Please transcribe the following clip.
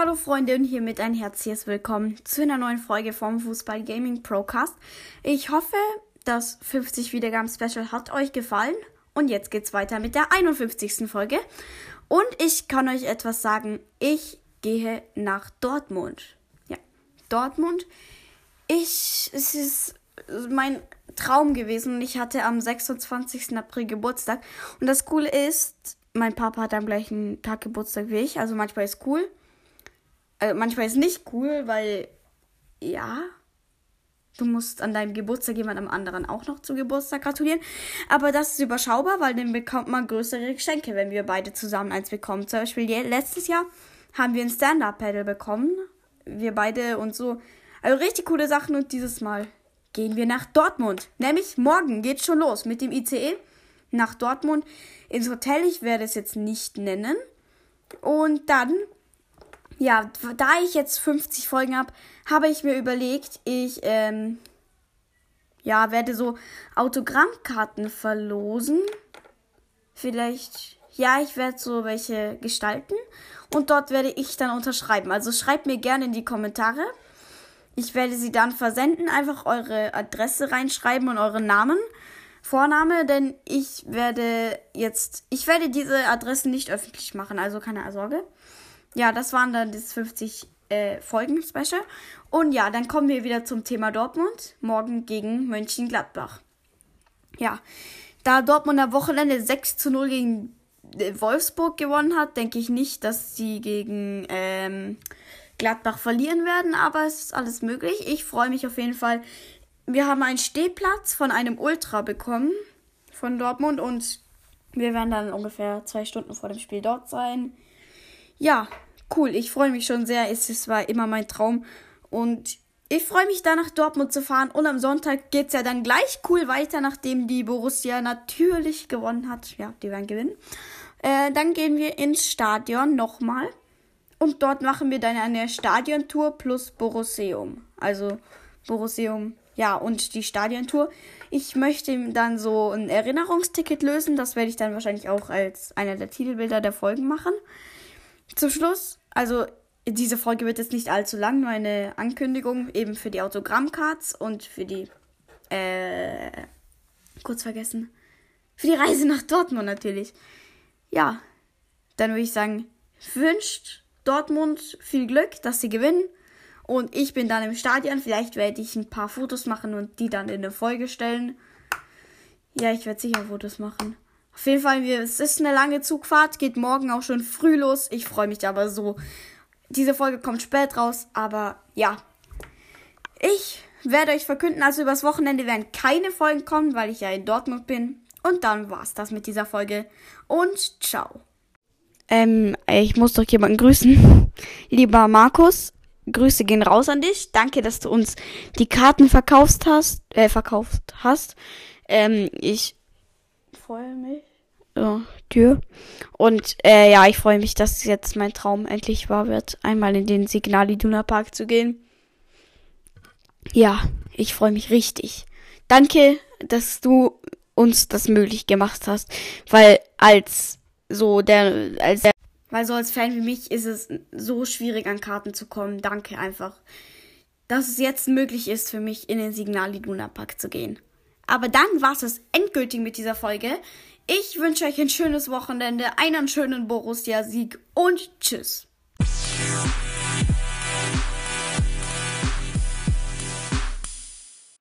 Hallo Freunde und hiermit ein herzliches Willkommen zu einer neuen Folge vom Fußball Gaming Procast. Ich hoffe, das 50 Wiedergaben Special hat euch gefallen und jetzt geht's weiter mit der 51. Folge. Und ich kann euch etwas sagen, ich gehe nach Dortmund. Ja, Dortmund. Ich, es ist mein Traum gewesen und ich hatte am 26. April Geburtstag. Und das Coole ist, mein Papa hat am gleichen Tag Geburtstag wie ich, also manchmal ist cool. Also manchmal ist nicht cool, weil ja, du musst an deinem Geburtstag jemandem anderen auch noch zum Geburtstag gratulieren. Aber das ist überschaubar, weil dann bekommt man größere Geschenke, wenn wir beide zusammen eins bekommen. Zum Beispiel letztes Jahr haben wir ein Stand-Up-Pedal bekommen. Wir beide und so. Also richtig coole Sachen und dieses Mal gehen wir nach Dortmund. Nämlich morgen geht's schon los mit dem ICE nach Dortmund ins Hotel. Ich werde es jetzt nicht nennen. Und dann ja, da ich jetzt 50 Folgen habe, habe ich mir überlegt, ich ähm, ja, werde so Autogrammkarten verlosen. Vielleicht, ja, ich werde so welche gestalten und dort werde ich dann unterschreiben. Also schreibt mir gerne in die Kommentare. Ich werde sie dann versenden, einfach eure Adresse reinschreiben und euren Namen, Vorname, denn ich werde jetzt, ich werde diese Adressen nicht öffentlich machen, also keine Sorge ja, das waren dann das 50 äh, Folgen Special. Und ja, dann kommen wir wieder zum Thema Dortmund. Morgen gegen Mönchengladbach. Ja, da Dortmund am Wochenende 6 zu 0 gegen äh, Wolfsburg gewonnen hat, denke ich nicht, dass sie gegen ähm, Gladbach verlieren werden, aber es ist alles möglich. Ich freue mich auf jeden Fall. Wir haben einen Stehplatz von einem Ultra bekommen von Dortmund und wir werden dann ungefähr zwei Stunden vor dem Spiel dort sein. Ja, cool. Ich freue mich schon sehr. Es war immer mein Traum. Und ich freue mich da nach Dortmund zu fahren. Und am Sonntag geht es ja dann gleich cool weiter, nachdem die Borussia natürlich gewonnen hat. Ja, die werden gewinnen. Äh, dann gehen wir ins Stadion nochmal. Und dort machen wir dann eine Stadiontour plus Borusseum. Also Borusseum, ja, und die Stadiontour. Ich möchte dann so ein Erinnerungsticket lösen. Das werde ich dann wahrscheinlich auch als einer der Titelbilder der Folgen machen. Zum Schluss, also diese Folge wird jetzt nicht allzu lang, nur eine Ankündigung eben für die Autogrammcards und für die, äh, kurz vergessen, für die Reise nach Dortmund natürlich. Ja, dann würde ich sagen, wünscht Dortmund viel Glück, dass sie gewinnen. Und ich bin dann im Stadion. Vielleicht werde ich ein paar Fotos machen und die dann in eine Folge stellen. Ja, ich werde sicher Fotos machen. Auf jeden Fall, es ist eine lange Zugfahrt, geht morgen auch schon früh los. Ich freue mich aber so. Diese Folge kommt spät raus, aber ja. Ich werde euch verkünden, also übers Wochenende werden keine Folgen kommen, weil ich ja in Dortmund bin. Und dann war's das mit dieser Folge. Und ciao. Ähm, ich muss doch jemanden grüßen. Lieber Markus, Grüße gehen raus an dich. Danke, dass du uns die Karten verkauft hast. Äh, verkauft hast. Ähm, ich freue mich ja, Tür. Und äh, ja, ich freue mich, dass jetzt mein Traum endlich wahr wird, einmal in den Signal Iduna Park zu gehen. Ja, ich freue mich richtig. Danke, dass du uns das möglich gemacht hast, weil als so der als der weil so als Fan wie mich ist es so schwierig an Karten zu kommen. Danke einfach, dass es jetzt möglich ist für mich in den Signal Iduna Park zu gehen. Aber dann war es endgültig mit dieser Folge. Ich wünsche euch ein schönes Wochenende, einen schönen Borussia-Sieg und tschüss.